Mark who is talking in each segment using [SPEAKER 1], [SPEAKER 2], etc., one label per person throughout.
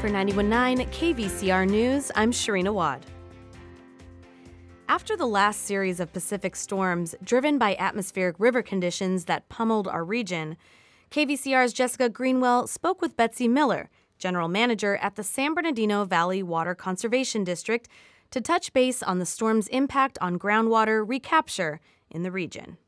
[SPEAKER 1] For 91.9 KVCR News, I'm Sharina Wad. After the last series of Pacific storms driven by atmospheric river conditions that pummeled our region, KVCR's Jessica Greenwell spoke with Betsy Miller, general manager at the San Bernardino Valley Water Conservation District, to touch base on the storm's impact on groundwater recapture in the region.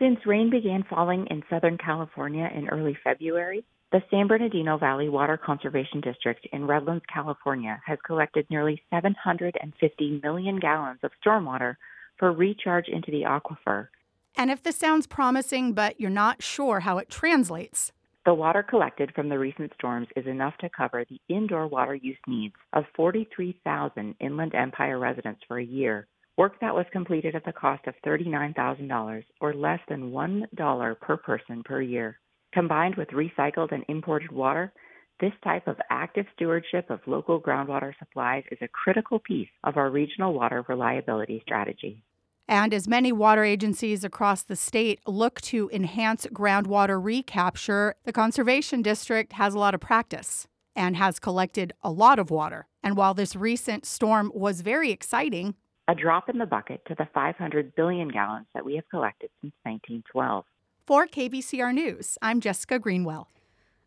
[SPEAKER 2] Since rain began falling in Southern California in early February, the San Bernardino Valley Water Conservation District in Redlands, California has collected nearly 750 million gallons of stormwater for recharge into the aquifer.
[SPEAKER 3] And if this sounds promising, but you're not sure how it translates,
[SPEAKER 2] the water collected from the recent storms is enough to cover the indoor water use needs of 43,000 Inland Empire residents for a year. Work that was completed at the cost of $39,000 or less than $1 per person per year. Combined with recycled and imported water, this type of active stewardship of local groundwater supplies is a critical piece of our regional water reliability strategy.
[SPEAKER 3] And as many water agencies across the state look to enhance groundwater recapture, the Conservation District has a lot of practice and has collected a lot of water. And while this recent storm was very exciting,
[SPEAKER 2] a drop in the bucket to the 500 billion gallons that we have collected since 1912.
[SPEAKER 3] For KVCR News, I'm Jessica Greenwell.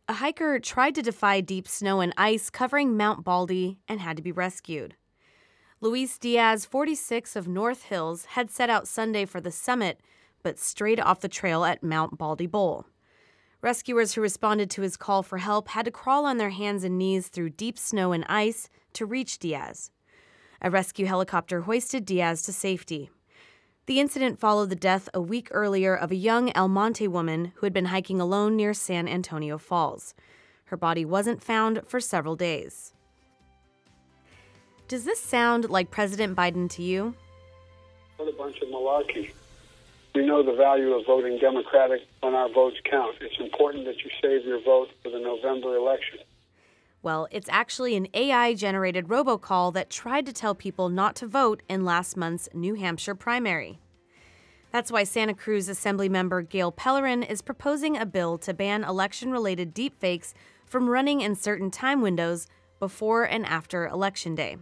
[SPEAKER 1] A hiker tried to defy deep snow and ice covering Mount Baldy and had to be rescued. Luis Diaz, 46 of North Hills, had set out Sunday for the summit, but strayed off the trail at Mount Baldy Bowl. Rescuers who responded to his call for help had to crawl on their hands and knees through deep snow and ice to reach Diaz. A rescue helicopter hoisted Diaz to safety. The incident followed the death a week earlier of a young El Monte woman who had been hiking alone near San Antonio Falls. Her body wasn't found for several days. Does this sound like President Biden to you?
[SPEAKER 4] What a bunch of malarkey. We know the value of voting Democratic when our votes count. It's important that you save your vote for the November election.
[SPEAKER 1] Well, it's actually an AI generated robocall that tried to tell people not to vote in last month's New Hampshire primary. That's why Santa Cruz Assemblymember Gail Pellerin is proposing a bill to ban election related deepfakes from running in certain time windows before and after Election Day.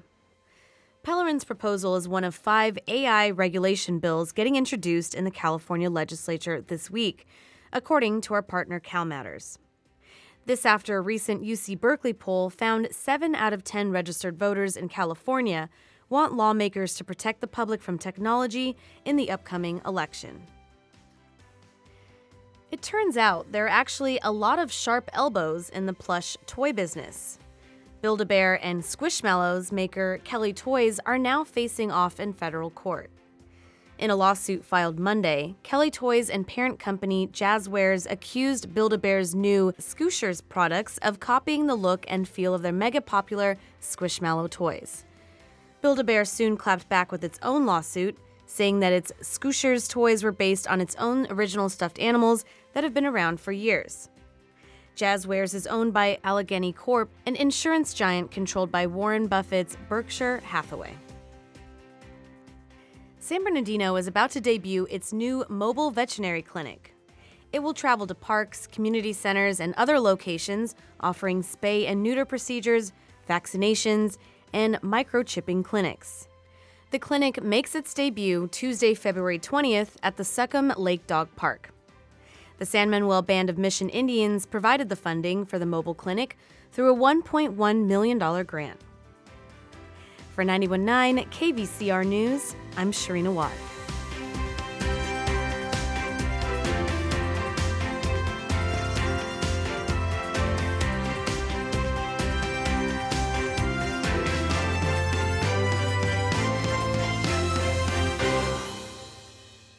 [SPEAKER 1] Pellerin's proposal is one of five AI regulation bills getting introduced in the California legislature this week, according to our partner CalMatters. This after a recent UC Berkeley poll found 7 out of 10 registered voters in California want lawmakers to protect the public from technology in the upcoming election. It turns out there are actually a lot of sharp elbows in the plush toy business. Build a Bear and Squishmallows maker Kelly Toys are now facing off in federal court. In a lawsuit filed Monday, Kelly Toys and parent company Jazwares accused Build a Bear's new Skoosherz products of copying the look and feel of their mega popular Squishmallow toys. Build a Bear soon clapped back with its own lawsuit, saying that its Skoosherz toys were based on its own original stuffed animals that have been around for years. Jazwares is owned by Alleghany Corp, an insurance giant controlled by Warren Buffett's Berkshire Hathaway. San Bernardino is about to debut its new mobile veterinary clinic. It will travel to parks, community centers, and other locations, offering spay and neuter procedures, vaccinations, and microchipping clinics. The clinic makes its debut Tuesday, February 20th at the Seccombe Lake Dog Park. The San Manuel Band of Mission Indians provided the funding for the mobile clinic through a $1.1 million grant. For 919 KVCR News, I'm Sharina Watt.